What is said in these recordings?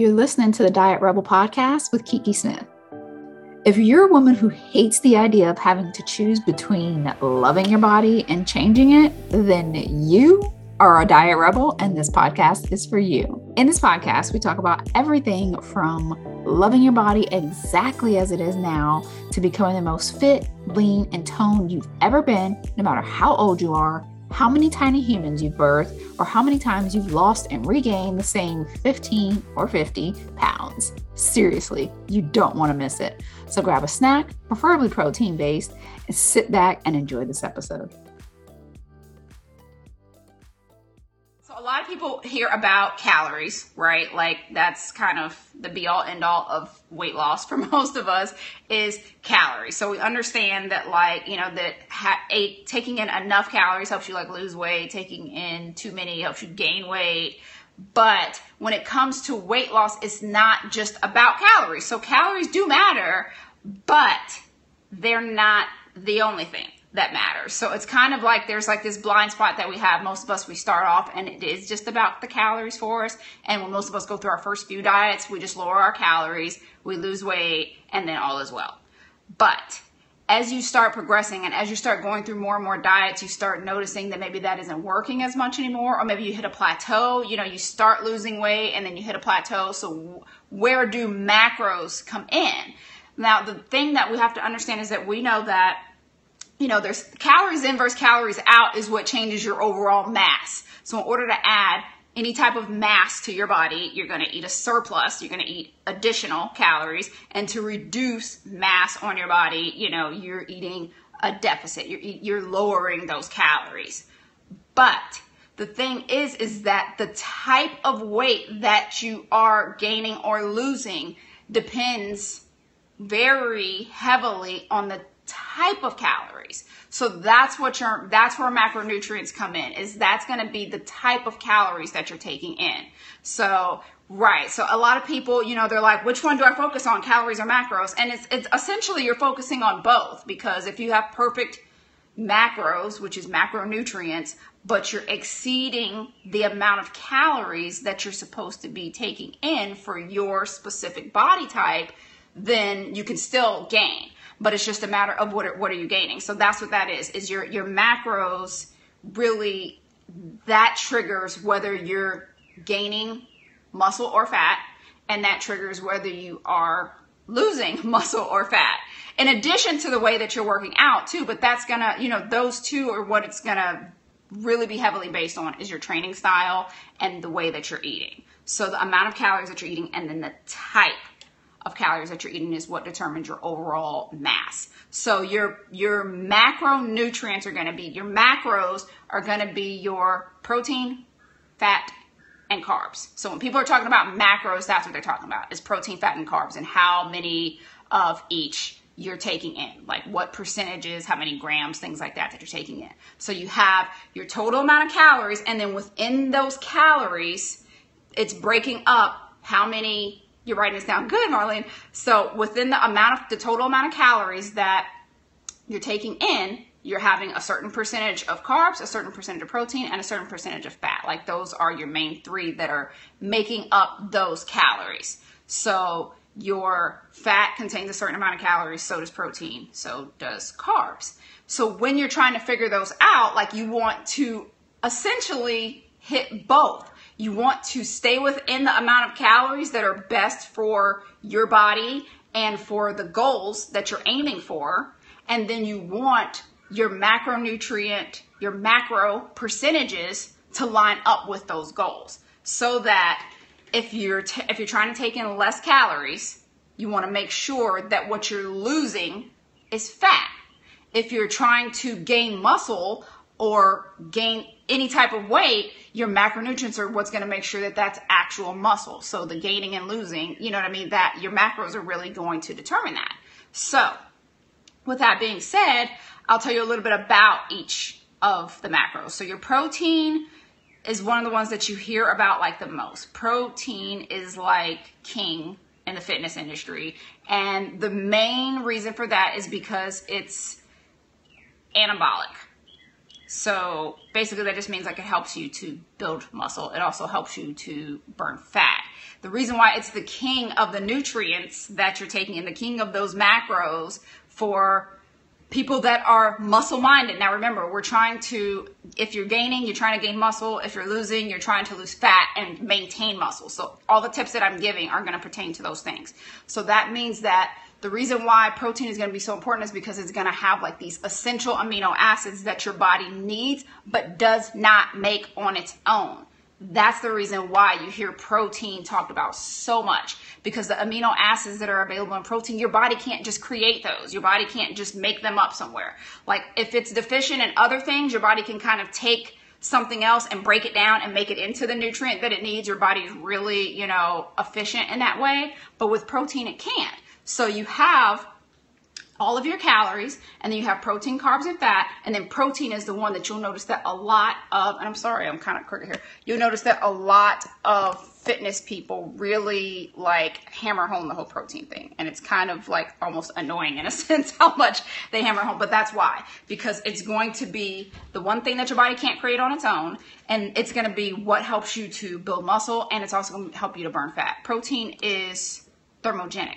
You're listening to the Diet Rebel podcast with Kiki Smith. If you're a woman who hates the idea of having to choose between loving your body and changing it, then you are a diet rebel and this podcast is for you. In this podcast, we talk about everything from loving your body exactly as it is now to becoming the most fit, lean, and toned you've ever been, no matter how old you are how many tiny humans you've birthed, or how many times you've lost and regained the same 15 or 50 pounds. Seriously, you don't want to miss it. So grab a snack, preferably protein based, and sit back and enjoy this episode. A lot of people hear about calories, right? Like that's kind of the be all end all of weight loss for most of us is calories. So we understand that like, you know, that ha- taking in enough calories helps you like lose weight, taking in too many helps you gain weight. But when it comes to weight loss, it's not just about calories. So calories do matter, but they're not the only thing that matters. So it's kind of like there's like this blind spot that we have. Most of us, we start off and it is just about the calories for us. And when most of us go through our first few diets, we just lower our calories, we lose weight, and then all is well. But as you start progressing and as you start going through more and more diets, you start noticing that maybe that isn't working as much anymore, or maybe you hit a plateau. You know, you start losing weight and then you hit a plateau. So where do macros come in? Now, the thing that we have to understand is that we know that you know, there's calories in versus calories out is what changes your overall mass. So in order to add any type of mass to your body, you're going to eat a surplus, you're going to eat additional calories, and to reduce mass on your body, you know, you're eating a deficit. You're you're lowering those calories. But the thing is is that the type of weight that you are gaining or losing depends very heavily on the type of calories. So that's what your that's where macronutrients come in. Is that's going to be the type of calories that you're taking in. So right. So a lot of people, you know, they're like, which one do I focus on, calories or macros? And it's it's essentially you're focusing on both because if you have perfect macros, which is macronutrients, but you're exceeding the amount of calories that you're supposed to be taking in for your specific body type, then you can still gain but it's just a matter of what are, what are you gaining. So that's what that is. Is your your macros really that triggers whether you're gaining muscle or fat, and that triggers whether you are losing muscle or fat. In addition to the way that you're working out too, but that's gonna, you know, those two are what it's gonna really be heavily based on is your training style and the way that you're eating. So the amount of calories that you're eating and then the type of calories that you're eating is what determines your overall mass. So your your macronutrients are going to be your macros are going to be your protein, fat, and carbs. So when people are talking about macros, that's what they're talking about is protein, fat, and carbs, and how many of each you're taking in, like what percentages, how many grams, things like that that you're taking in. So you have your total amount of calories, and then within those calories, it's breaking up how many you're writing this down good, Marlene. So within the amount of the total amount of calories that you're taking in, you're having a certain percentage of carbs, a certain percentage of protein, and a certain percentage of fat. Like those are your main three that are making up those calories. So your fat contains a certain amount of calories, so does protein, so does carbs. So when you're trying to figure those out, like you want to essentially hit both you want to stay within the amount of calories that are best for your body and for the goals that you're aiming for. And then you want your macronutrient, your macro percentages to line up with those goals so that if you're t- if you're trying to take in less calories, you want to make sure that what you're losing is fat. If you're trying to gain muscle or gain any type of weight, your macronutrients are what's going to make sure that that's actual muscle. So the gaining and losing, you know what I mean? That your macros are really going to determine that. So with that being said, I'll tell you a little bit about each of the macros. So your protein is one of the ones that you hear about like the most. Protein is like king in the fitness industry. And the main reason for that is because it's anabolic. So basically, that just means like it helps you to build muscle. It also helps you to burn fat. The reason why it's the king of the nutrients that you're taking and the king of those macros for people that are muscle minded. Now remember, we're trying to, if you're gaining, you're trying to gain muscle. If you're losing, you're trying to lose fat and maintain muscle. So all the tips that I'm giving are going to pertain to those things. So that means that the reason why protein is going to be so important is because it's going to have like these essential amino acids that your body needs but does not make on its own. That's the reason why you hear protein talked about so much because the amino acids that are available in protein, your body can't just create those. Your body can't just make them up somewhere. Like if it's deficient in other things, your body can kind of take something else and break it down and make it into the nutrient that it needs. Your body is really, you know, efficient in that way. But with protein, it can't. So you have all of your calories, and then you have protein, carbs, and fat, and then protein is the one that you'll notice that a lot of, and I'm sorry, I'm kind of crooked here. You'll notice that a lot of fitness people really like hammer home the whole protein thing, and it's kind of like almost annoying in a sense how much they hammer home, but that's why because it's going to be the one thing that your body can't create on its own, and it's going to be what helps you to build muscle, and it's also going to help you to burn fat. Protein is thermogenic,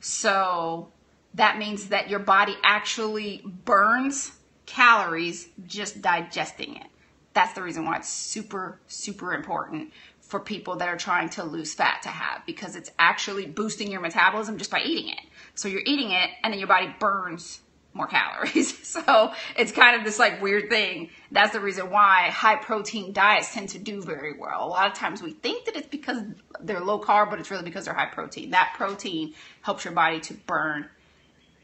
so that means that your body actually burns calories just digesting it. That's the reason why it's super, super important for people that are trying to lose fat to have because it's actually boosting your metabolism just by eating it. So you're eating it and then your body burns more calories. so it's kind of this like weird thing. That's the reason why high protein diets tend to do very well. A lot of times we think that it's because they're low carb, but it's really because they're high protein. That protein helps your body to burn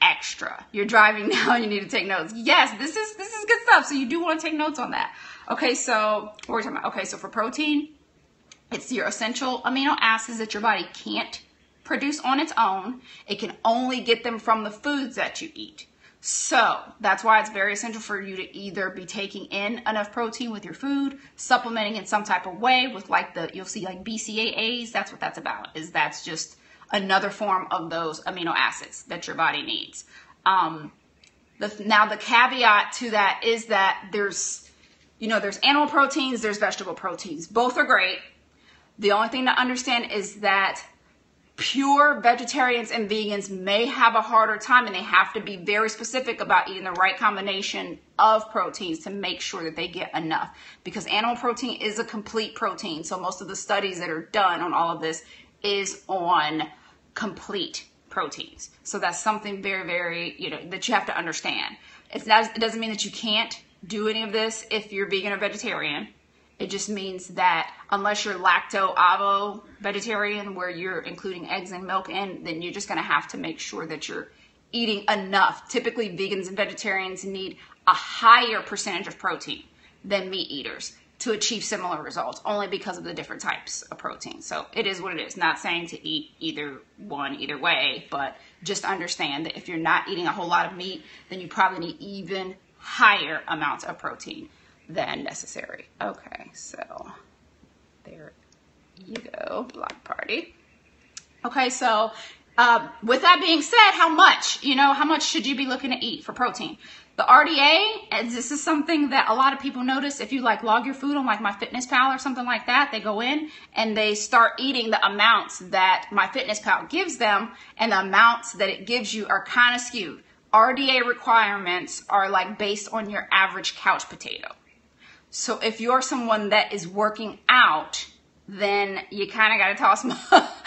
extra. You're driving now you need to take notes. Yes, this is this is good stuff. So you do want to take notes on that. Okay, so what are we talking about? Okay, so for protein, it's your essential amino acids that your body can't produce on its own. It can only get them from the foods that you eat. So that's why it's very essential for you to either be taking in enough protein with your food, supplementing in some type of way with like the you'll see like BCAAs. That's what that's about. Is that's just another form of those amino acids that your body needs. Um, the, now the caveat to that is that there's, you know, there's animal proteins, there's vegetable proteins. Both are great. The only thing to understand is that pure vegetarians and vegans may have a harder time and they have to be very specific about eating the right combination of proteins to make sure that they get enough because animal protein is a complete protein so most of the studies that are done on all of this is on complete proteins. So that's something very, very, you know, that you have to understand. It's not, it doesn't mean that you can't do any of this if you're vegan or vegetarian. It just means that unless you're lacto ovo vegetarian, where you're including eggs and milk in, then you're just going to have to make sure that you're eating enough. Typically, vegans and vegetarians need a higher percentage of protein than meat eaters to achieve similar results only because of the different types of protein. So it is what it is. Not saying to eat either one either way, but just understand that if you're not eating a whole lot of meat, then you probably need even higher amounts of protein than necessary. Okay, so there you go, block party. Okay, so uh, with that being said, how much? You know, how much should you be looking to eat for protein? The RDA, and this is something that a lot of people notice if you like log your food on like MyFitnessPal or something like that, they go in and they start eating the amounts that MyFitnessPal gives them and the amounts that it gives you are kind of skewed. RDA requirements are like based on your average couch potato. So if you're someone that is working out, then you kind of got to toss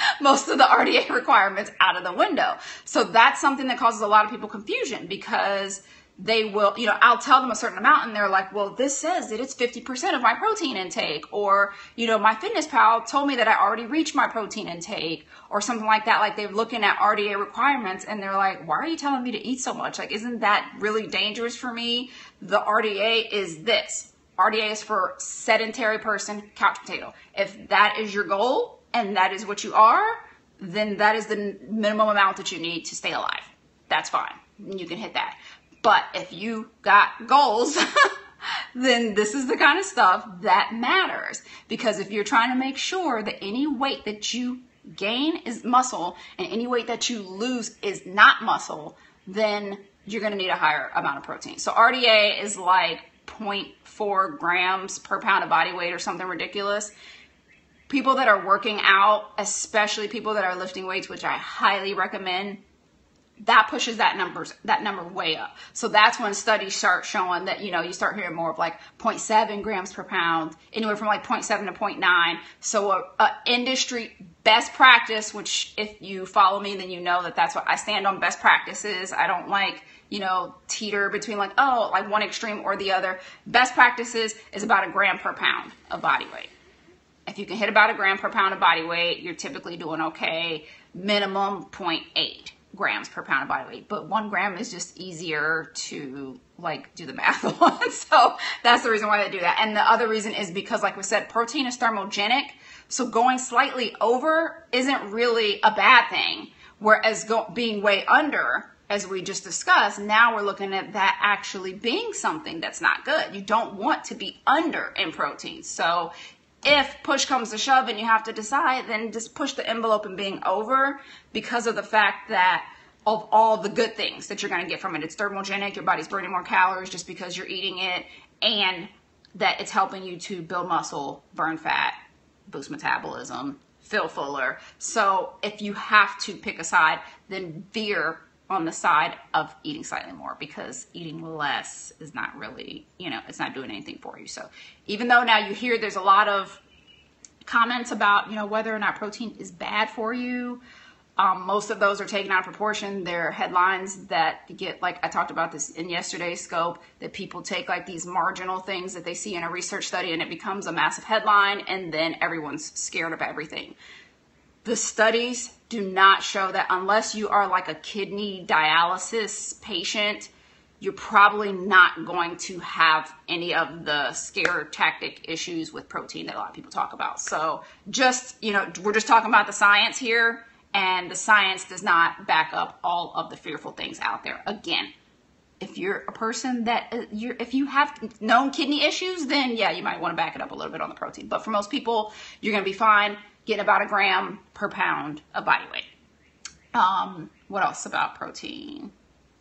most of the RDA requirements out of the window. So that's something that causes a lot of people confusion because they will, you know, I'll tell them a certain amount and they're like, well, this says that it's 50% of my protein intake. Or, you know, my fitness pal told me that I already reached my protein intake or something like that. Like they're looking at RDA requirements and they're like, why are you telling me to eat so much? Like, isn't that really dangerous for me? The RDA is this. RDA is for sedentary person, couch potato. If that is your goal and that is what you are, then that is the minimum amount that you need to stay alive. That's fine. You can hit that. But if you got goals, then this is the kind of stuff that matters. Because if you're trying to make sure that any weight that you gain is muscle and any weight that you lose is not muscle, then you're going to need a higher amount of protein. So RDA is like 0.4 grams per pound of body weight or something ridiculous. People that are working out, especially people that are lifting weights, which I highly recommend, that pushes that numbers that number way up. So that's when studies start showing that you know you start hearing more of like 0.7 grams per pound, anywhere from like 0.7 to 0.9. So a, a, industry best practice, which if you follow me, then you know that that's what I stand on best practices. I don't like you know teeter between like oh like one extreme or the other. Best practices is about a gram per pound of body weight. If you can hit about a gram per pound of body weight, you're typically doing okay. Minimum 0.8 grams per pound of body weight, but one gram is just easier to like do the math on. so that's the reason why they do that. And the other reason is because, like we said, protein is thermogenic. So going slightly over isn't really a bad thing. Whereas go, being way under, as we just discussed, now we're looking at that actually being something that's not good. You don't want to be under in protein. So if push comes to shove and you have to decide, then just push the envelope and being over because of the fact that of all the good things that you're going to get from it. It's thermogenic, your body's burning more calories just because you're eating it, and that it's helping you to build muscle, burn fat, boost metabolism, feel fuller. So if you have to pick a side, then veer on the side of eating slightly more because eating less is not really, you know, it's not doing anything for you. So even though now you hear there's a lot of comments about, you know, whether or not protein is bad for you, um, most of those are taken out of proportion. They're headlines that get, like I talked about this in yesterday's scope, that people take like these marginal things that they see in a research study and it becomes a massive headline and then everyone's scared of everything. The studies do not show that unless you are like a kidney dialysis patient, you're probably not going to have any of the scare tactic issues with protein that a lot of people talk about. So just, you know, we're just talking about the science here and the science does not back up all of the fearful things out there. Again, if you're a person that uh, you're, if you have known kidney issues, then yeah, you might want to back it up a little bit on the protein. But for most people, you're going to be fine getting about a gram per pound of body weight. Um, what else about protein?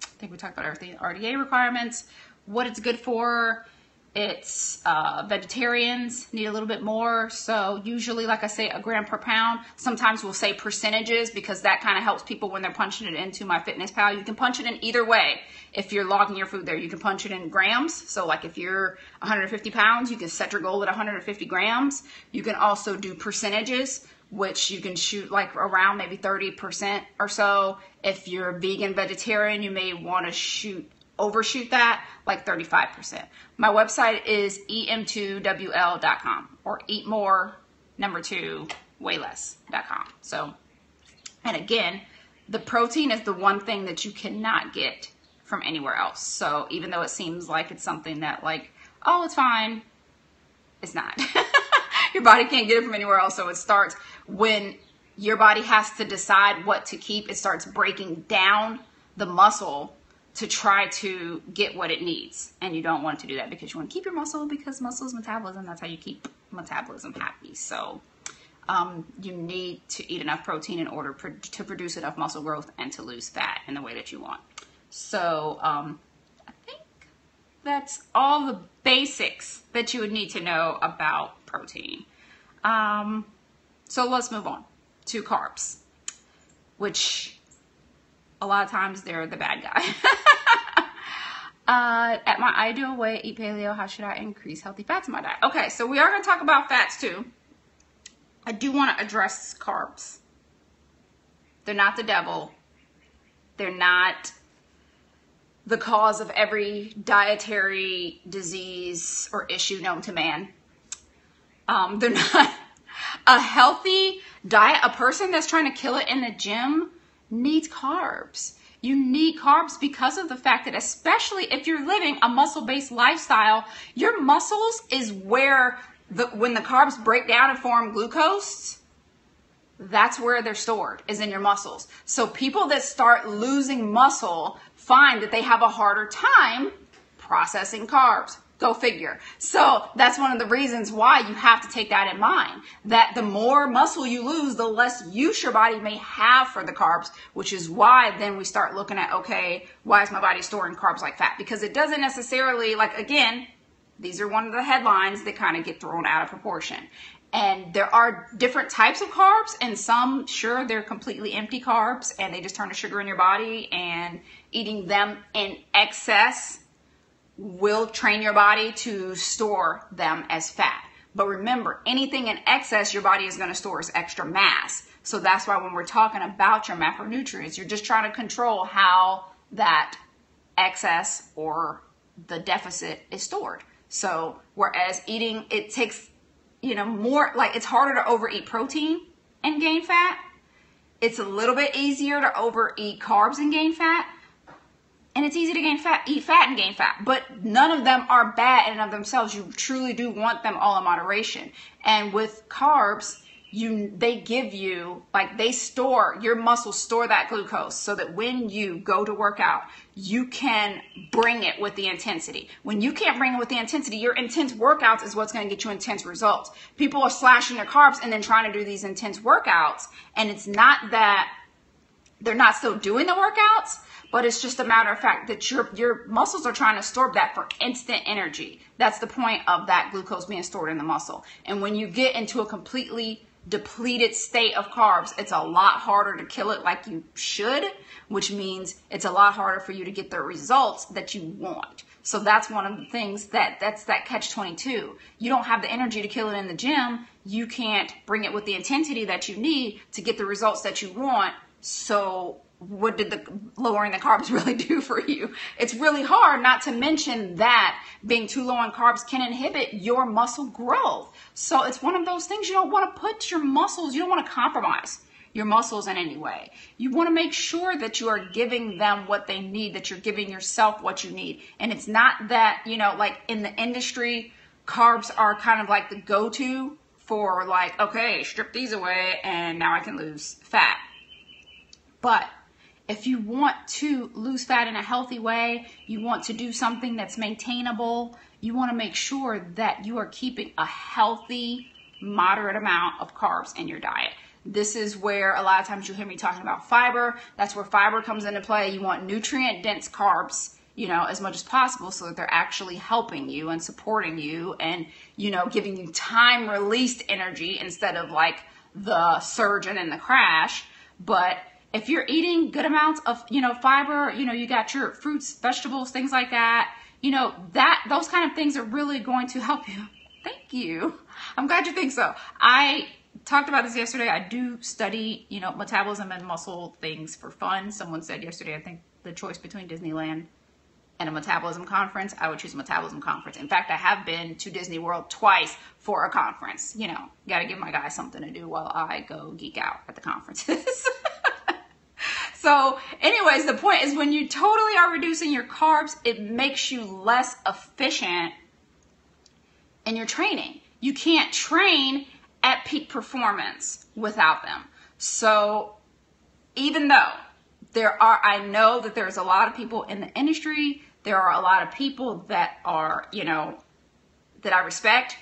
I think we talked about everything. RDA requirements, what it's good for. It's uh, vegetarians need a little bit more. So usually, like I say, a gram per pound. Sometimes we'll say percentages because that kind of helps people when they're punching it into my fitness pal. You can punch it in either way. If you're logging your food there, you can punch it in grams. So like if you're 150 pounds, you can set your goal at 150 grams. You can also do percentages which you can shoot like around maybe 30% or so. If you're vegan vegetarian, you may want to shoot overshoot that like 35%. My website is em2wl.com or eat more number 2 weigh less.com. So and again, the protein is the one thing that you cannot get from anywhere else. So even though it seems like it's something that like, oh, it's fine, it's not. your body can't get it from anywhere else. So it starts when your body has to decide what to keep, it starts breaking down the muscle to try to get what it needs. And you don't want to do that because you want to keep your muscle because muscle is metabolism. That's how you keep metabolism happy. So um, you need to eat enough protein in order to produce enough muscle growth and to lose fat in the way that you want. So um, I think that's all the basics that you would need to know about protein. Um, so let's move on to carbs, which a lot of times they're the bad guy. uh, at my ideal weight, eat paleo. How should I increase healthy fats in my diet? Okay, so we are going to talk about fats too. I do want to address carbs. They're not the devil. They're not the cause of every dietary disease or issue known to man. Um, they're not a healthy diet. A person that's trying to kill it in the gym needs carbs. You need carbs because of the fact that, especially if you're living a muscle based lifestyle, your muscles is where the, when the carbs break down and form glucose, that's where they're stored, is in your muscles. So people that start losing muscle find that they have a harder time processing carbs, Go figure. So that's one of the reasons why you have to take that in mind. That the more muscle you lose, the less use your body may have for the carbs, which is why then we start looking at, okay, why is my body storing carbs like fat? Because it doesn't necessarily, like again, these are one of the headlines that kind of get thrown out of proportion. And there are different types of carbs, and some, sure, they're completely empty carbs and they just turn to sugar in your body, and eating them in excess will train your body to store them as fat. But remember, anything in excess, your body is going to store as extra mass. So that's why when we're talking about your macronutrients, you're just trying to control how that excess or the deficit is stored. So whereas eating, it takes, you know, more like it's harder to overeat protein and gain fat. It's a little bit easier to overeat carbs and gain fat. And it's easy to gain fat, eat fat and gain fat, but none of them are bad in and of themselves. You truly do want them all in moderation. And with carbs, you they give you like they store your muscles store that glucose so that when you go to work out you can bring it with the intensity when you can't bring it with the intensity your intense workouts is what's going to get you intense results people are slashing their carbs and then trying to do these intense workouts and it's not that they're not still doing the workouts but it's just a matter of fact that your your muscles are trying to store that for instant energy that's the point of that glucose being stored in the muscle and when you get into a completely depleted state of carbs, it's a lot harder to kill it like you should, which means it's a lot harder for you to get the results that you want. So that's one of the things that that's that catch 22. You don't have the energy to kill it in the gym. You can't bring it with the intensity that you need to get the results that you want. So what did the lowering the carbs really do for you? It's really hard, not to mention that being too low on carbs can inhibit your muscle growth. So it's one of those things you don't want to put your muscles, you don't want to compromise your muscles in any way. You want to make sure that you are giving them what they need, that you're giving yourself what you need. And it's not that, you know, like in the industry, carbs are kind of like the go to for like, okay, strip these away and now I can lose fat. But if you want to lose fat in a healthy way, you want to do something that's maintainable, you want to make sure that you are keeping a healthy, moderate amount of carbs in your diet. This is where a lot of times you hear me talking about fiber. That's where fiber comes into play. You want nutrient dense carbs, you know, as much as possible so that they're actually helping you and supporting you and, you know, giving you time released energy instead of like the surge and then the crash. But if you're eating good amounts of you know fiber you know you got your fruits vegetables things like that you know that those kind of things are really going to help you thank you i'm glad you think so i talked about this yesterday i do study you know metabolism and muscle things for fun someone said yesterday i think the choice between disneyland and a metabolism conference, I would choose a metabolism conference. In fact, I have been to Disney World twice for a conference. You know, got to give my guy something to do while I go geek out at the conferences. So, anyways, the point is when you totally are reducing your carbs, it makes you less efficient in your training. You can't train at peak performance without them. So, even though there are, I know that there's a lot of people in the industry, there are a lot of people that are, you know, that I respect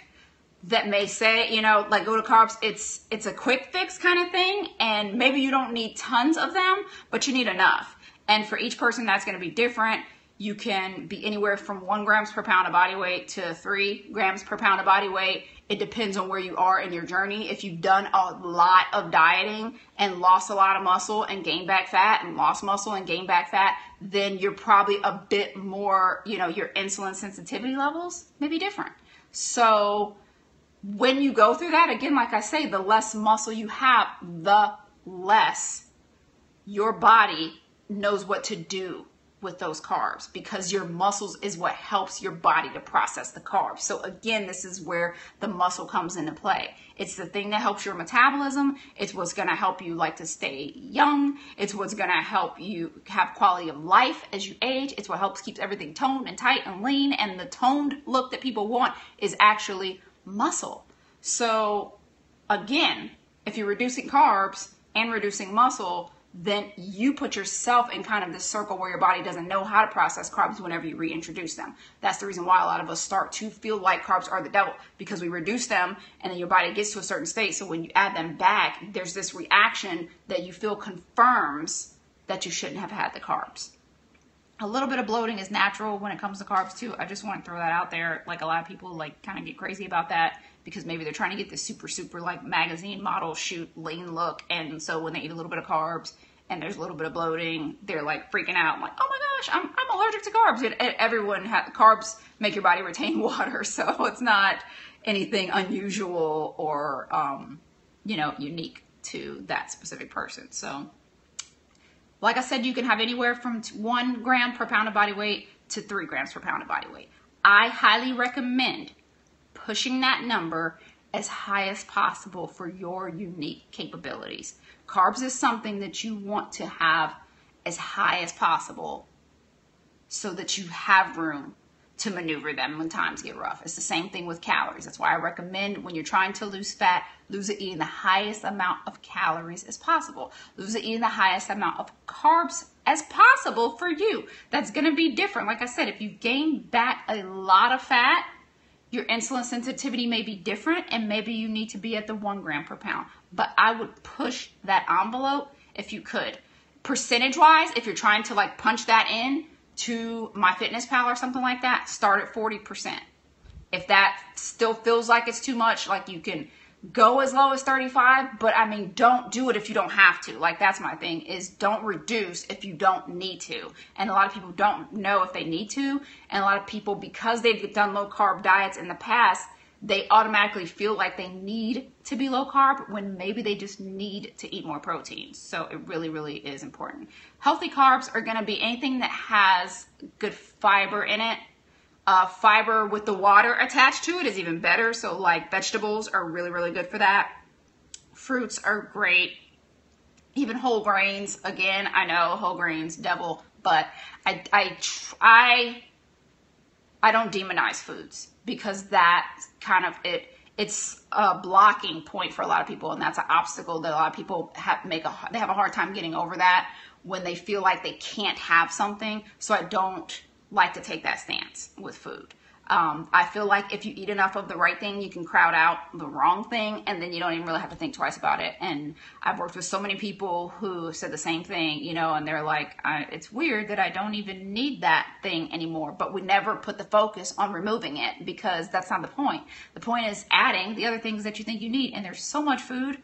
that may say, you know, like go to carbs, it's it's a quick fix kind of thing, and maybe you don't need tons of them, but you need enough. And for each person, that's going to be different. You can be anywhere from one grams per pound of body weight to three grams per pound of body weight. It depends on where you are in your journey. If you've done a lot of dieting and lost a lot of muscle and gained back fat and lost muscle and gained back fat, then you're probably a bit more, you know, your insulin sensitivity levels may be different. So when you go through that, again, like I say, the less muscle you have, the less your body knows what to do with those carbs because your muscles is what helps your body to process the carbs. So again, this is where the muscle comes into play. It's the thing that helps your metabolism. It's what's going to help you like to stay young. It's what's going to help you have quality of life as you age. It's what helps keeps everything toned and tight and lean and the toned look that people want is actually muscle. So, again, if you're reducing carbs and reducing muscle, then you put yourself in kind of this circle where your body doesn't know how to process carbs whenever you reintroduce them. That's the reason why a lot of us start to feel like carbs are the devil because we reduce them and then your body gets to a certain state. So when you add them back, there's this reaction that you feel confirms that you shouldn't have had the carbs. A little bit of bloating is natural when it comes to carbs too. I just want to throw that out there. Like a lot of people like kind of get crazy about that because maybe they're trying to get this super, super like magazine model shoot lean look. And so when they eat a little bit of carbs and there's a little bit of bloating, they're like freaking out. I'm like, oh my gosh, I'm, I'm allergic to carbs. And, and everyone has carbs make your body retain water. So it's not anything unusual or, um, you know, unique to that specific person. So, like I said, you can have anywhere from one gram per pound of body weight to three grams per pound of body weight. I highly recommend pushing that number as high as possible for your unique capabilities. Carbs is something that you want to have as high as possible so that you have room to maneuver them when times get rough. It's the same thing with calories. That's why I recommend when you're trying to lose fat, lose it eating the highest amount of calories as possible. Lose it eating the highest amount of carbs as possible for you. That's going to be different. Like I said, if you gain back a lot of fat, your insulin sensitivity may be different and maybe you need to be at the one gram per pound. But I would push that envelope if you could. Percentage wise, if you're trying to like punch that in, to MyFitnessPal or something like that, start at 40%. If that still feels like it's too much, like you can go as low as 35, but I mean, don't do it if you don't have to. Like that's my thing is don't reduce if you don't need to. And a lot of people don't know if they need to. And a lot of people, because they've done low carb diets in the past, they automatically feel like they need to be low carb when maybe they just need to eat more protein. So it really, really is important. Healthy carbs are going to be anything that has good fiber in it. Uh, fiber with the water attached to it is even better. So, like vegetables are really, really good for that. Fruits are great. Even whole grains. Again, I know whole grains, devil, but I, I, I, I don't demonize foods because that kind of it it's a blocking point for a lot of people and that's an obstacle that a lot of people have make a they have a hard time getting over that when they feel like they can't have something. So i don't like to take that stance with food um, I feel like if you eat enough of the right thing, you can crowd out the wrong thing, and then you don't even really have to think twice about it. And I've worked with so many people who said the same thing, you know, and they're like, it's weird that I don't even need that thing anymore. But we never put the focus on removing it because that's not the point. The point is adding the other things that you think you need. And there's so much food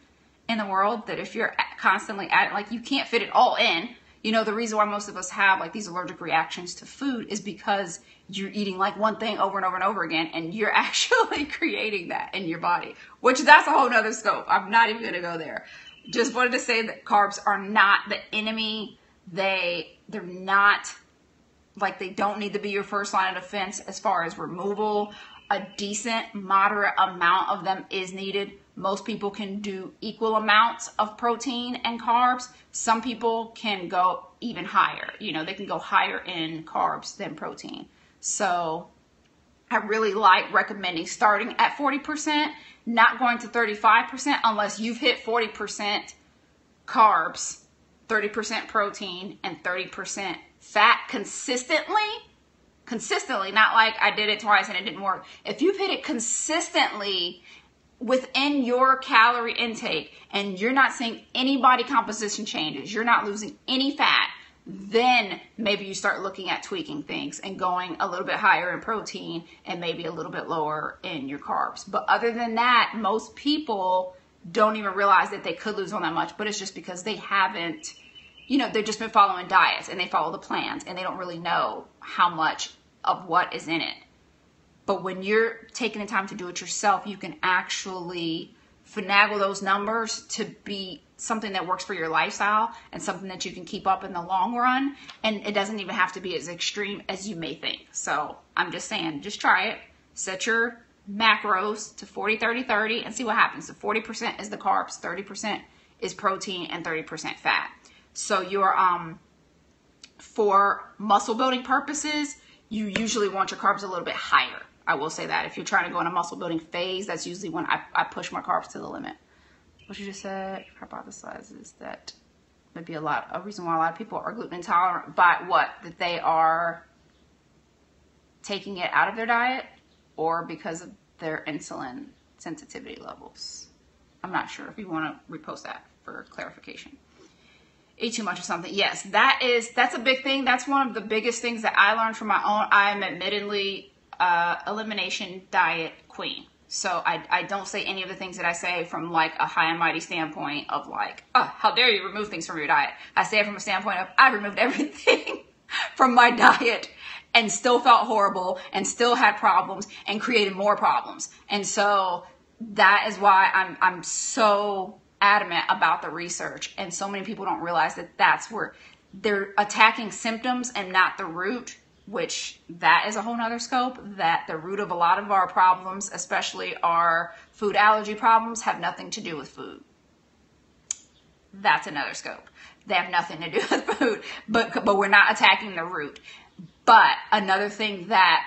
in the world that if you're constantly adding, like you can't fit it all in. You know, the reason why most of us have like these allergic reactions to food is because you're eating like one thing over and over and over again and you're actually creating that in your body which that's a whole nother scope. I'm not even going to go there. Just wanted to say that carbs are not the enemy. They they're not like they don't need to be your first line of defense as far as removal. A decent moderate amount of them is needed most people can do equal amounts of protein and carbs some people can go even higher you know they can go higher in carbs than protein so I really like recommending starting at 40%, not going to 35% unless you've hit 40% carbs, 30% protein, and 30% fat consistently. Consistently, not like I did it twice and it didn't work. If you've hit it consistently within your calorie intake and you're not seeing any body composition changes, you're not losing any fat, then maybe you start looking at tweaking things and going a little bit higher in protein and maybe a little bit lower in your carbs. But other than that, most people don't even realize that they could lose all that much, but it's just because they haven't, you know, they've just been following diets and they follow the plans and they don't really know how much of what is in it. But when you're taking the time to do it yourself, you can actually finagle those numbers to be something that works for your lifestyle and something that you can keep up in the long run. And it doesn't even have to be as extreme as you may think. So I'm just saying, just try it. Set your macros to 40, 30, 30 and see what happens. So 40% is the carbs, 30% is protein, and 30% fat. So your um for muscle building purposes, you usually want your carbs a little bit higher. I will say that if you're trying to go in a muscle building phase, that's usually when I, I push my carbs to the limit. What you just said hypothesizes that maybe a lot a reason why a lot of people are gluten intolerant by what that they are taking it out of their diet or because of their insulin sensitivity levels. I'm not sure if you want to repost that for clarification. Eat too much of something. Yes, that is that's a big thing. That's one of the biggest things that I learned from my own. I'm admittedly uh, elimination diet queen. So I, I don't say any of the things that I say from like a high and mighty standpoint of like, oh, how dare you remove things from your diet. I say it from a standpoint of I've removed everything from my diet and still felt horrible and still had problems and created more problems. And so that is why I'm, I'm so adamant about the research. And so many people don't realize that that's where they're attacking symptoms and not the root which that is a whole nother scope that the root of a lot of our problems especially our food allergy problems have nothing to do with food. That's another scope. They have nothing to do with food but but we're not attacking the root. But another thing that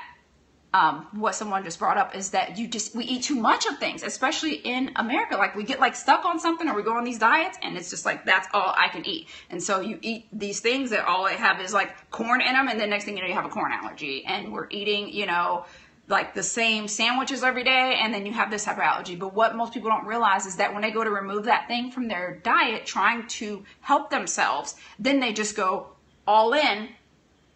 um, what someone just brought up is that you just we eat too much of things especially in america. Like we get like stuck on something or we go on these diets and it's just like that's all i can eat. And so you eat these things that all they have is like corn in them and then next thing you know you have a corn allergy. And we're eating you know like the same sandwiches every day and then you have this allergy. But what most people don't realize is that when they go to remove that thing from their diet trying to help themselves then they just go all in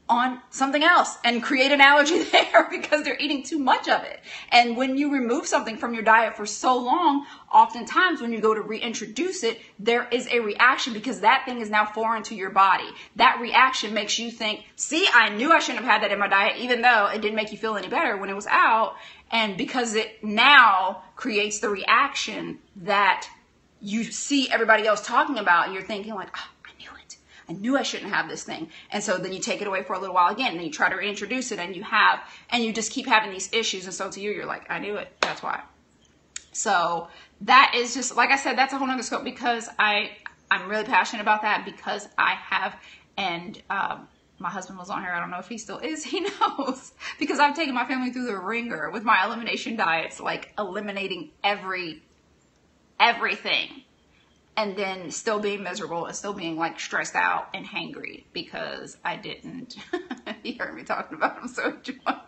on something else and create an allergy there because they're eating too much of it. And when you remove something from your diet for so long, oftentimes when you go to reintroduce it, there is a reaction because that thing is now foreign to your body. That reaction makes you think, see, I knew I shouldn't have had that in my diet, even though it didn't make you feel any better when it was out. And because it now creates the reaction that you see everybody else talking about, you're thinking like, oh, I knew I shouldn't have this thing. And so then you take it away for a little while again, and you try to reintroduce it, and you have, and you just keep having these issues. And so to you, you're like, I knew it. That's why. So that is just, like I said, that's a whole nother scope because I, I'm really passionate about that because I have, and, um, my husband was on here. I don't know if he still is. He knows because I've taken my family through the ringer with my elimination diets, like eliminating every, everything and then still being miserable and still being like stressed out and hangry because I didn't. you heard me talking about him, so joined.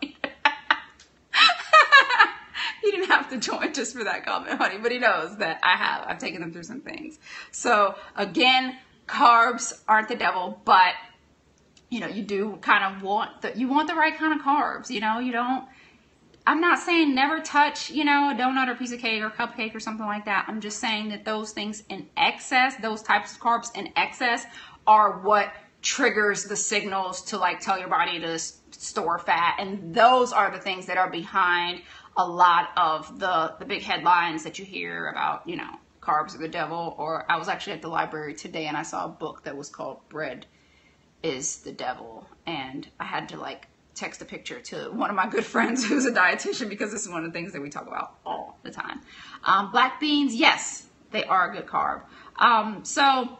he didn't have to join just for that comment, honey, but he knows that I have. I've taken them through some things. So again, carbs aren't the devil, but you know, you do kind of want the you want the right kind of carbs. You know, you don't I'm not saying never touch, you know, a donut or piece of cake or cupcake or something like that. I'm just saying that those things in excess, those types of carbs in excess, are what triggers the signals to like tell your body to store fat. And those are the things that are behind a lot of the, the big headlines that you hear about, you know, carbs are the devil. Or I was actually at the library today and I saw a book that was called Bread is the Devil. And I had to like text a picture to one of my good friends who's a dietitian because this is one of the things that we talk about all the time. Um, black beans, yes, they are a good carb. Um, so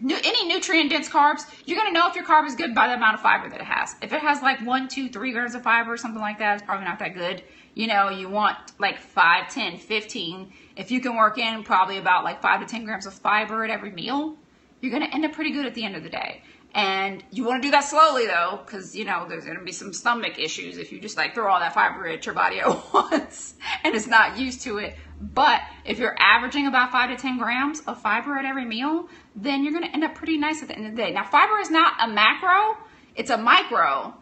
any nutrient dense carbs, you're going to know if your carb is good by the amount of fiber that it has. If it has like one, two, three grams of fiber or something like that, it's probably not that good. You know, you want like 5, 10, 15. If you can work in probably about like 5 to 10 grams of fiber at every meal, you're going to end up pretty good at the end of the day. And you want to do that slowly though, because you know there's going to be some stomach issues if you just like throw all that fiber at your body at once and it's not used to it. But if you're averaging about five to 10 grams of fiber at every meal, then you're going to end up pretty nice at the end of the day. Now, fiber is not a macro, it's a micro,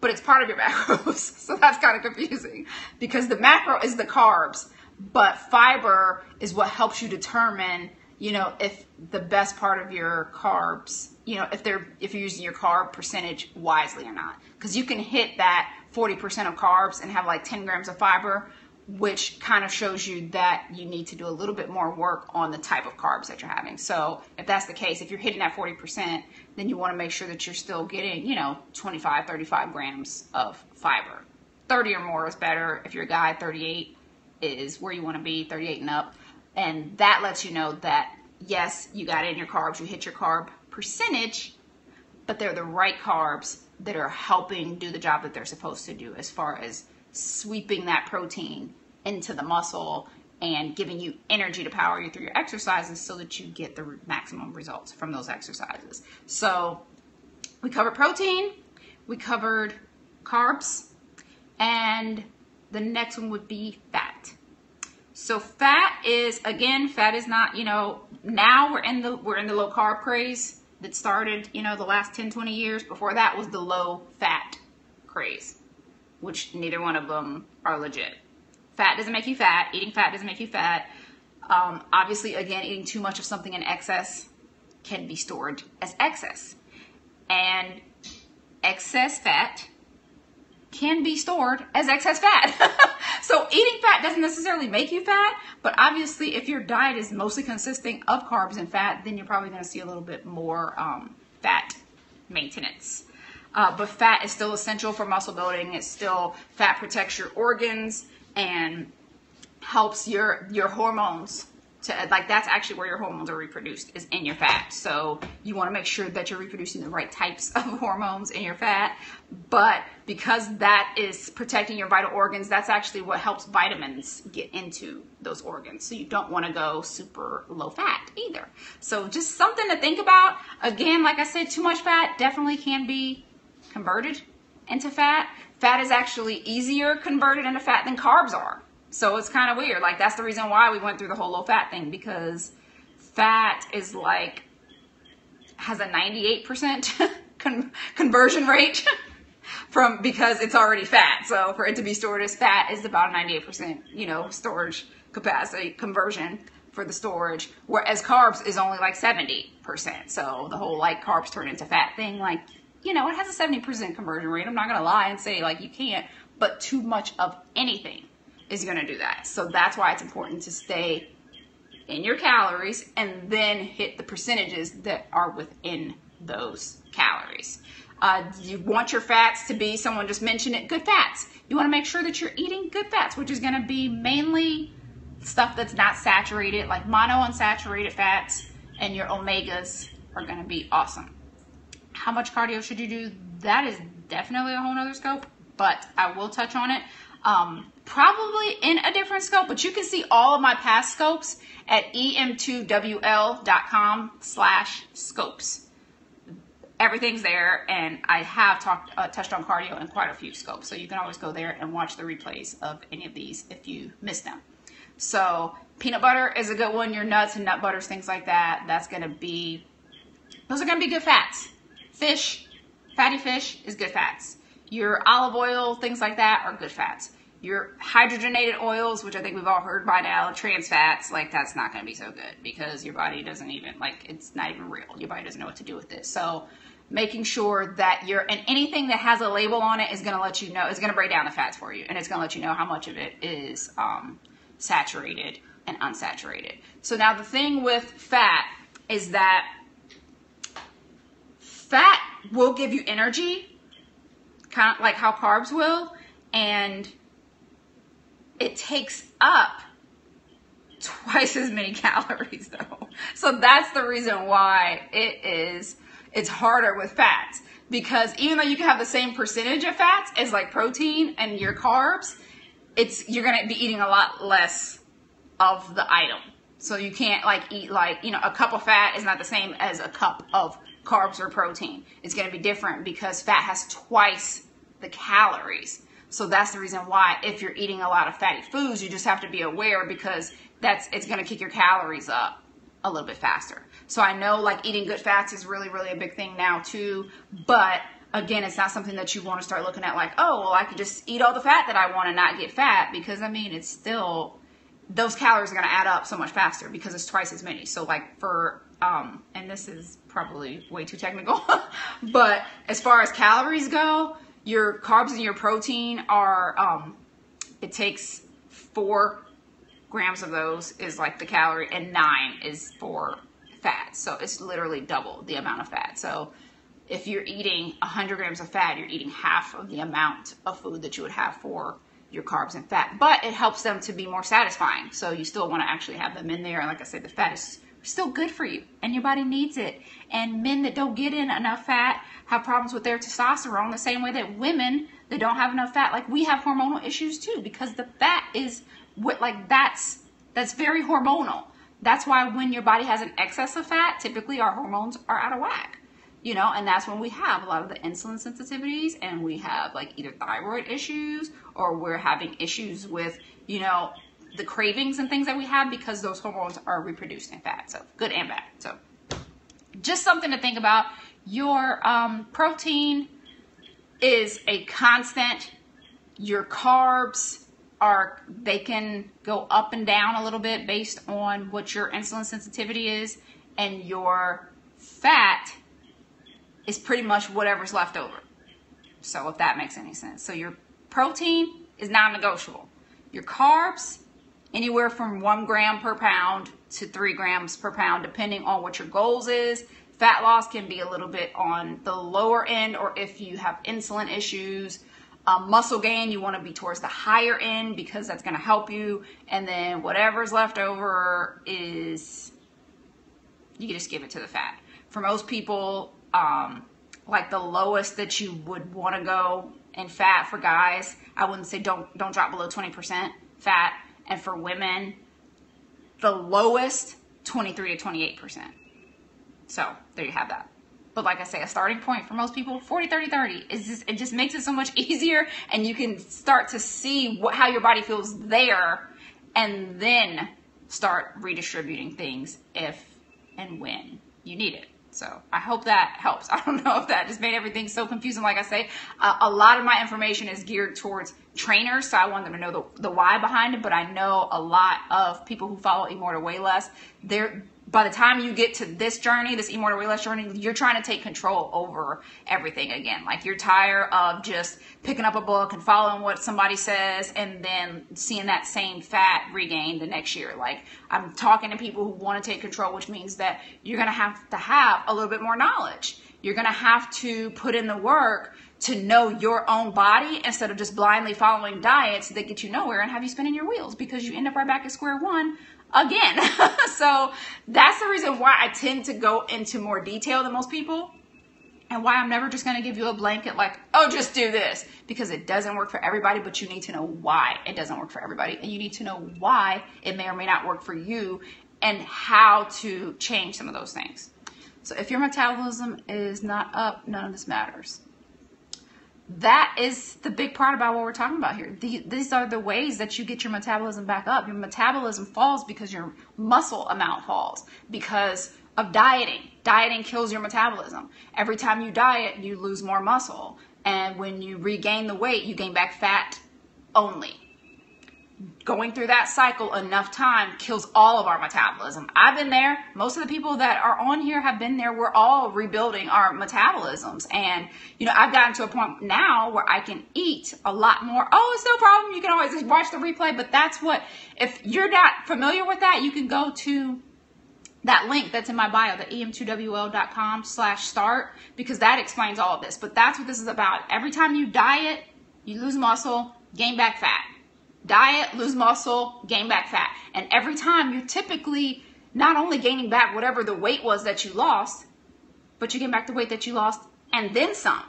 but it's part of your macros. so that's kind of confusing because the macro is the carbs, but fiber is what helps you determine, you know, if the best part of your carbs you know if they're if you're using your carb percentage wisely or not. Because you can hit that 40% of carbs and have like 10 grams of fiber which kind of shows you that you need to do a little bit more work on the type of carbs that you're having. So if that's the case if you're hitting that 40% then you want to make sure that you're still getting you know 25 35 grams of fiber. 30 or more is better. If you're a guy 38 is where you want to be 38 and up. And that lets you know that yes you got in your carbs you hit your carb percentage, but they're the right carbs that are helping do the job that they're supposed to do as far as sweeping that protein into the muscle and giving you energy to power you through your exercises so that you get the maximum results from those exercises. So we covered protein, we covered carbs, and the next one would be fat. So fat is again, fat is not, you know, now we're in the we're in the low carb craze that started, you know, the last 10, 20 years. Before that was the low fat craze, which neither one of them are legit. fat doesn't make you fat. Eating fat doesn't make you fat. Um, obviously, again, eating too much of something in excess can be stored as excess. And excess fat can be stored as excess fat. so eating fat doesn't necessarily make you fat, but obviously if your diet is mostly consisting of carbs and fat, then you're probably going to see a little bit more um, fat maintenance. Uh, but fat is still essential for muscle building. It's still fat protects your organs and helps your your hormones to like that's actually where your hormones are reproduced is in your fat. So you want to make sure that you're reproducing the right types of hormones in your fat. But because that is protecting your vital organs that's actually what helps vitamins get into those organs. So you don't want to go super low fat either. So just something to think about. Again like i said too much fat definitely can be converted into fat. Fat is actually easier converted into fat than carbs are so it's kind of weird. Like that's the reason why we went through the whole low fat thing because fat is like has a 98% con- conversion rate from because it's already fat. So for it to be stored as fat is about 98%, you know, storage capacity conversion for the storage, whereas carbs is only like 70%. So the whole like carbs turn into fat thing, like, you know, it has a 70% conversion rate. I'm not going to lie and say like you can't, but too much of anything is going to do that. So that's why it's important to stay in your calories and then hit the percentages that are within those calories. Uh, you want your fats to be, someone just mentioned it, good fats. You want to make sure that you're eating good fats, which is going to be mainly stuff that's not saturated, like monounsaturated fats, and your omegas are going to be awesome. How much cardio should you do? That is definitely a whole nother scope, but I will touch on it. Um, probably in a different scope, but you can see all of my past scopes at em2wl.com slash scopes. Everything's there, and I have talked uh, touched on cardio in quite a few scopes, so you can always go there and watch the replays of any of these if you miss them. So peanut butter is a good one. Your nuts and nut butters, things like that. That's to be those are to be good fats. Fish, fatty fish is good fats. Your olive oil, things like that are good fats your hydrogenated oils, which I think we've all heard by now, trans fats, like that's not going to be so good because your body doesn't even like it's not even real. Your body doesn't know what to do with this. So making sure that you're and anything that has a label on it is going to let you know it's going to break down the fats for you and it's going to let you know how much of it is um, saturated and unsaturated. So now the thing with fat is that fat will give you energy, kind of like how carbs will, and it takes up twice as many calories though. So that's the reason why it is it's harder with fats because even though you can have the same percentage of fats as like protein and your carbs, it's you're going to be eating a lot less of the item. So you can't like eat like, you know, a cup of fat is not the same as a cup of carbs or protein. It's going to be different because fat has twice the calories. So that's the reason why if you're eating a lot of fatty foods, you just have to be aware because that's it's going to kick your calories up a little bit faster. So I know like eating good fats is really really a big thing now too, but again, it's not something that you want to start looking at like, oh, well, I could just eat all the fat that I want and not get fat because I mean, it's still those calories are going to add up so much faster because it's twice as many. So like for um and this is probably way too technical, but as far as calories go, your carbs and your protein are um, it takes four grams of those is like the calorie and nine is for fat. So it's literally double the amount of fat. So if you're eating 100 grams of fat you're eating half of the amount of food that you would have for your carbs and fat. But it helps them to be more satisfying. So you still want to actually have them in there. And like i said the fat is still good for you and your body needs it. And men that don't get in enough fat have problems with their testosterone the same way that women that don't have enough fat like we have hormonal issues too because the fat is what like that's that's very hormonal. That's why when your body has an excess of fat typically our hormones are out of whack you know and that's when we have a lot of the insulin sensitivities and we have like either thyroid issues or we're having issues with you know the cravings and things that we have because those hormones are reproduced in fat so good and bad so just something to think about your um, protein is a constant. Your carbs are they can go up and down a little bit based on what your insulin sensitivity is and your fat is pretty much whatever's left over. So if that makes any sense. So your protein is non-negotiable. Your carbs anywhere from 1 gram per pound to 3 grams per pound depending on what your goals is. Fat loss can be a little bit on the lower end or if you have insulin issues um, muscle gain, you want to be towards the higher end because that's going to help you. And then whatever's left over is you can just give it to the fat. For most people, um, like the lowest that you would want to go in fat for guys, I wouldn't say don't don't drop below 20% fat. And for women, the lowest 23 to 28%. So there you have that. But like I say, a starting point for most people, 40, 30, 30 is just, it just makes it so much easier and you can start to see what, how your body feels there and then start redistributing things if and when you need it. So I hope that helps. I don't know if that just made everything so confusing. Like I say, uh, a lot of my information is geared towards trainers, so I want them to know the, the why behind it. But I know a lot of people who follow to Weigh Less, they're by the time you get to this journey, this Eat More to Weigh Less journey, you're trying to take control over everything again. Like you're tired of just picking up a book and following what somebody says and then seeing that same fat regained the next year. Like I'm talking to people who want to take control, which means that you're going to have to have a little bit more knowledge. You're going to have to put in the work to know your own body instead of just blindly following diets that get you nowhere and have you spinning your wheels because you end up right back at square one again. so that's the reason why I tend to go into more detail than most people and why I'm never just going to give you a blanket like, oh, just do this because it doesn't work for everybody, but you need to know why it doesn't work for everybody. And you need to know why it may or may not work for you and how to change some of those things. So if your metabolism is not up, none of this matters that is the big part about what we're talking about here. The, these are the ways that you get your metabolism back up. Your metabolism falls because your muscle amount falls because of dieting. Dieting kills your metabolism. Every time you diet, you lose more muscle. And when you regain the weight, you gain back fat only going through that cycle enough time kills all of our metabolism. I've been there. Most of the people that are on here have been there. We're all rebuilding our metabolisms. And, you know, I've gotten to a point now where I can eat a lot more. Oh, it's no problem. You can always just watch the replay. But that's what, if you're not familiar with that, you can go to that link that's in my bio, the em2wl.com slash start, because that explains all of this. But that's what this is about. Every time you diet, you lose muscle, gain back fat diet, lose muscle, gain back fat. And every time you're typically not only gaining back whatever the weight was that you lost, but you gain back the weight that you lost and then some.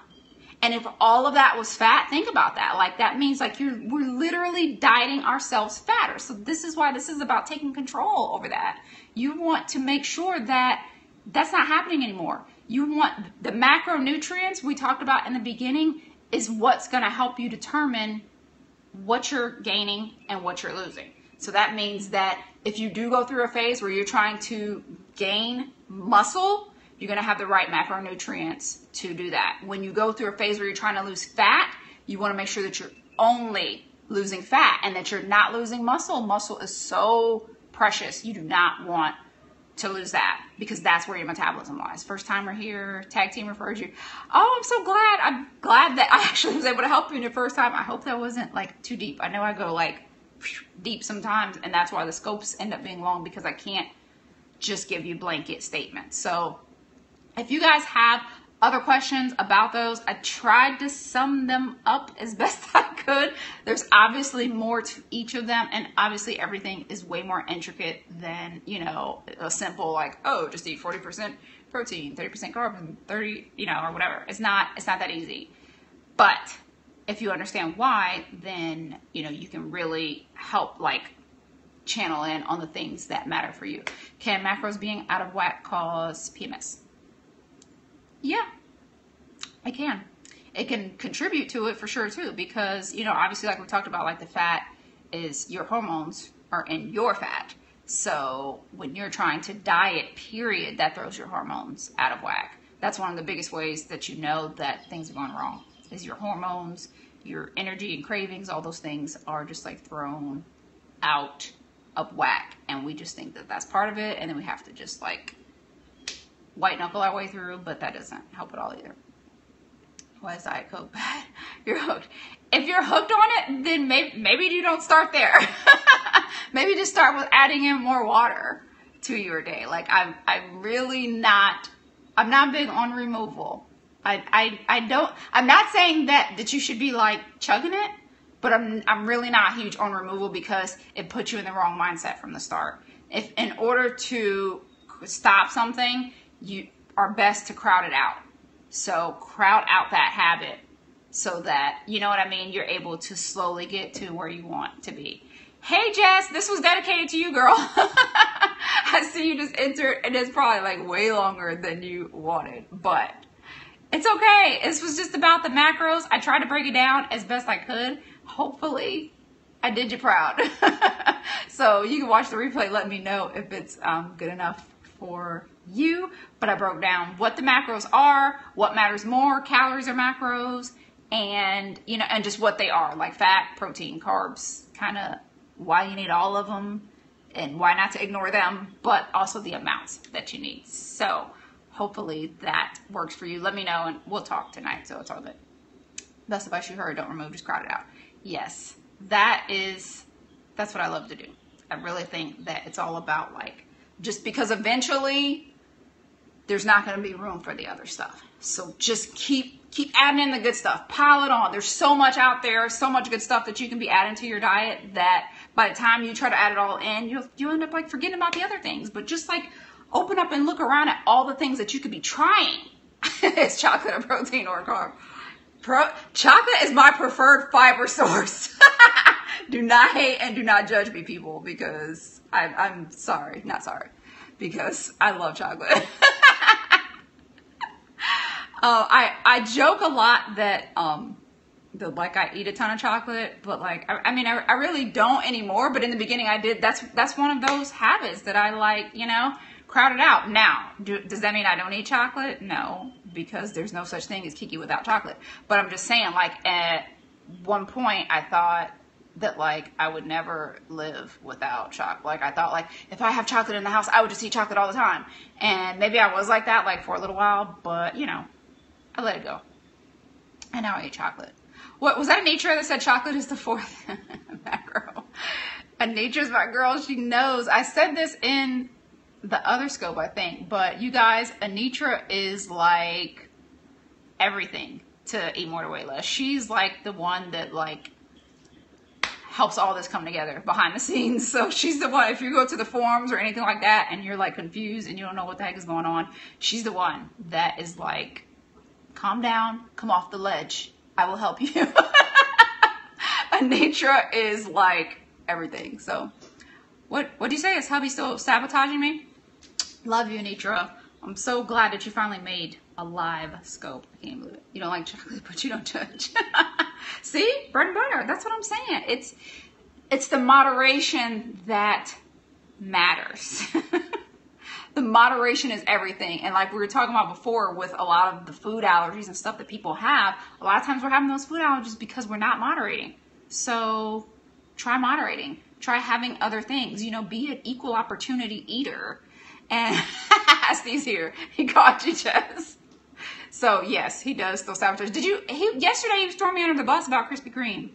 And if all of that was fat, think about that. Like that means like you're we're literally dieting ourselves fatter. So this is why this is about taking control over that. You want to make sure that that's not happening anymore. You want the macronutrients we talked about in the beginning is what's going to help you determine what you're gaining and what you're losing. So that means that if you do go through a phase where you're trying to gain muscle, you're going to have the right macronutrients to do that. When you go through a phase where you're trying to lose fat, you want to make sure that you're only losing fat and that you're not losing muscle. Muscle is so precious. You do not want to lose that because that's where your metabolism lies. First timer here, tag team referred you. Oh, I'm so glad. I'm glad that I actually was able to help you in your first time. I hope that wasn't like too deep. I know I go like deep sometimes, and that's why the scopes end up being long because I can't just give you blanket statements. So if you guys have other questions about those. I tried to sum them up as best I could. There's obviously more to each of them, and obviously everything is way more intricate than, you know, a simple like, oh, just eat 40% protein, 30% carbs, and 30, you know, or whatever. It's not it's not that easy. But if you understand why, then, you know, you can really help like channel in on the things that matter for you. Can macros being out of whack cause PMS? Yeah, I can. It can contribute to it for sure too, because you know, obviously, like we talked about, like the fat is your hormones are in your fat. So when you're trying to diet, period, that throws your hormones out of whack. That's one of the biggest ways that you know that things are going wrong is your hormones your energy and cravings, all those things are just like thrown out of whack. And we just think that that's part of it. And then we have to just like white knuckle our way through, but that doesn't help at all either. Why is Diet Coke bad? You're hooked. If you're hooked on it, then maybe, maybe you don't start there. maybe just start with adding in more water to your day. Like I'm, I'm really not, I'm not big on removal. I, I, I don't, I'm not saying that, that you should be like chugging it, but I'm, I'm really not huge on removal because it puts you in the wrong mindset from the start. If in order to stop something, you are best to crowd it out. So crowd out that habit so that, you know what I mean, you're able to slowly get to where you want to be. Hey Jess, this was dedicated to you, girl. I see you just entered, and it's probably like way longer than you wanted, but it's okay. This was just about the macros. I tried to break it down as best I could. Hopefully, I did you proud. so you can watch the replay. Let me know if it's um, good enough for you. But I broke down what the macros are, what matters more, calories or macros, and you know, and just what they are, like fat, protein, carbs, kind of why you need all of them and why not to ignore them, but also the amounts that you need. So hopefully that works for you. Let me know and we'll talk tonight. So it's all good. Best advice you heard, don't remove, just crowd it out. Yes, that is, that's what I love to do. I really think that it's all about like, just because eventually there's not going to be room for the other stuff. So just keep keep adding in the good stuff. Pile it on. There's so much out there, so much good stuff that you can be adding to your diet that by the time you try to add it all in, you you end up like forgetting about the other things. But just like open up and look around at all the things that you could be trying. it's chocolate or protein or carb. Pro- chocolate is my preferred fiber source. do not hate and do not judge me, people, because I, I'm sorry, not sorry, because I love chocolate. Uh, I I joke a lot that um, the like I eat a ton of chocolate, but like I, I mean I, I really don't anymore. But in the beginning I did. That's that's one of those habits that I like. You know, crowded out. Now, do, does that mean I don't eat chocolate? No, because there's no such thing as Kiki without chocolate. But I'm just saying, like at one point I thought that like I would never live without chocolate. Like I thought like if I have chocolate in the house, I would just eat chocolate all the time. And maybe I was like that like for a little while, but you know, I let it go. And now I eat chocolate. What was that Anitra that said chocolate is the fourth macro? And Anitra's my girl, she knows. I said this in the other scope, I think, but you guys, Anitra is like everything to eat more to weigh less. She's like the one that like helps all this come together behind the scenes. So she's the one, if you go to the forums or anything like that and you're like confused and you don't know what the heck is going on, she's the one that is like calm down, come off the ledge. I will help you. Anitra is like everything. So, what what do you say? Is hubby still sabotaging me? Love you, Anitra. I'm so glad that you finally made a live scope. I can't believe it. You don't like chocolate, but you don't judge. See, bread and butter. That's what I'm saying. It's it's the moderation that matters. the moderation is everything. And like we were talking about before with a lot of the food allergies and stuff that people have, a lot of times we're having those food allergies because we're not moderating. So try moderating. Try having other things. You know, be an equal opportunity eater. And Steve's here. He caught you, Jess. So yes, he does still sabotage. Did you? He yesterday he was throwing me under the bus about Krispy Kreme.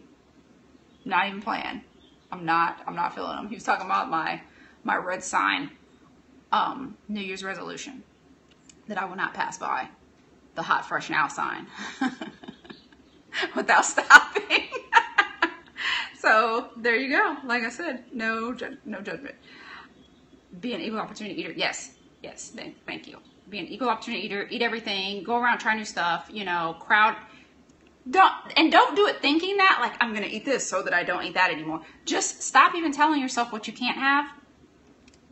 Not even playing. I'm not. I'm not feeling him. He was talking about my my red sign um, New Year's resolution that I will not pass by the hot fresh now sign without stopping. so there you go. Like I said, no no judgment. Be an equal opportunity eater. Yes, yes. Thank, thank you. Be an equal opportunity eater. Eat everything. Go around, try new stuff. You know, crowd. Don't and don't do it thinking that like I'm gonna eat this so that I don't eat that anymore. Just stop even telling yourself what you can't have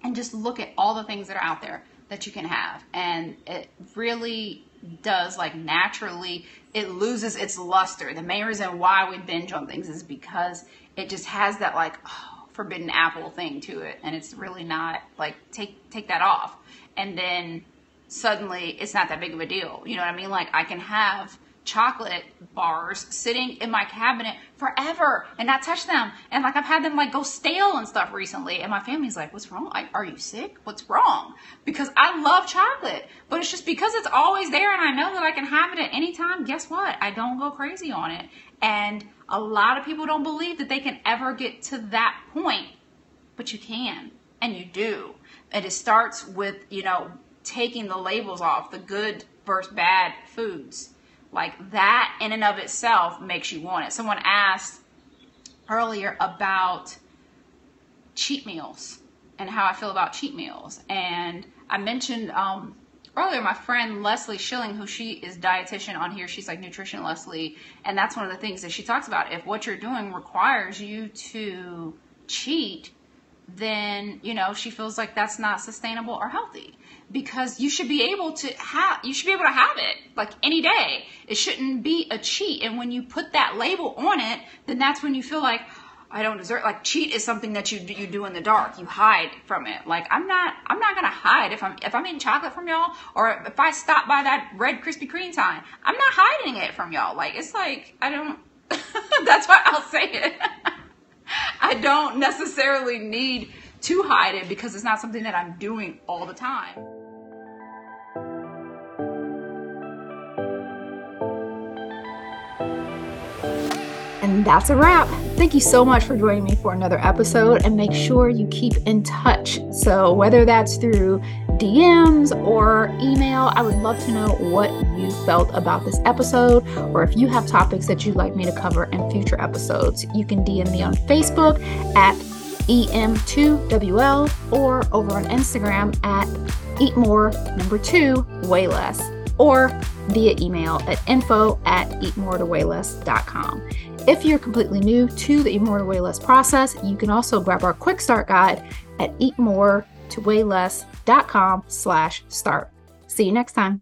and just look at all the things that are out there that you can have. And it really does like naturally it loses its luster. The main reason why we binge on things is because it just has that like oh, forbidden apple thing to it and it's really not like take take that off. And then suddenly it's not that big of a deal. You know what I mean? Like I can have chocolate bars sitting in my cabinet forever and not touch them. And like I've had them like go stale and stuff recently. And my family's like, what's wrong? Like, are you sick? What's wrong? Because I love chocolate, but it's just because it's always there and I know that I can have it at any time. Guess what? I don't go crazy on it. And a lot of people don't believe that they can ever get to that point, but you can and you do. And it starts with, you know, taking the labels off the good versus bad foods like that in and of itself makes you want it. Someone asked earlier about cheat meals and how I feel about cheat meals. And I mentioned um, earlier my friend Leslie Schilling, who she is dietitian on here. She's like nutrition Leslie, and that's one of the things that she talks about. If what you're doing requires you to cheat, then you know she feels like that's not sustainable or healthy because you should be able to have you should be able to have it like any day it shouldn't be a cheat and when you put that label on it then that's when you feel like I don't deserve like cheat is something that you you do in the dark. You hide from it. Like I'm not I'm not gonna hide if I'm if I'm eating chocolate from y'all or if I stop by that red Krispy Kreme sign. I'm not hiding it from y'all. Like it's like I don't. that's why I'll say it. I don't necessarily need to hide it because it's not something that I'm doing all the time. And that's a wrap. Thank you so much for joining me for another episode and make sure you keep in touch. So, whether that's through DMs or email, I would love to know what you felt about this episode or if you have topics that you'd like me to cover in future episodes. You can DM me on Facebook at EM2WL or over on Instagram at Eat More number two, Weigh less, or via email at info at eatmore2weighless.com. If you're completely new to the Eat More to Weigh Less process, you can also grab our quick start guide at eatmore2weighless.com slash start. See you next time.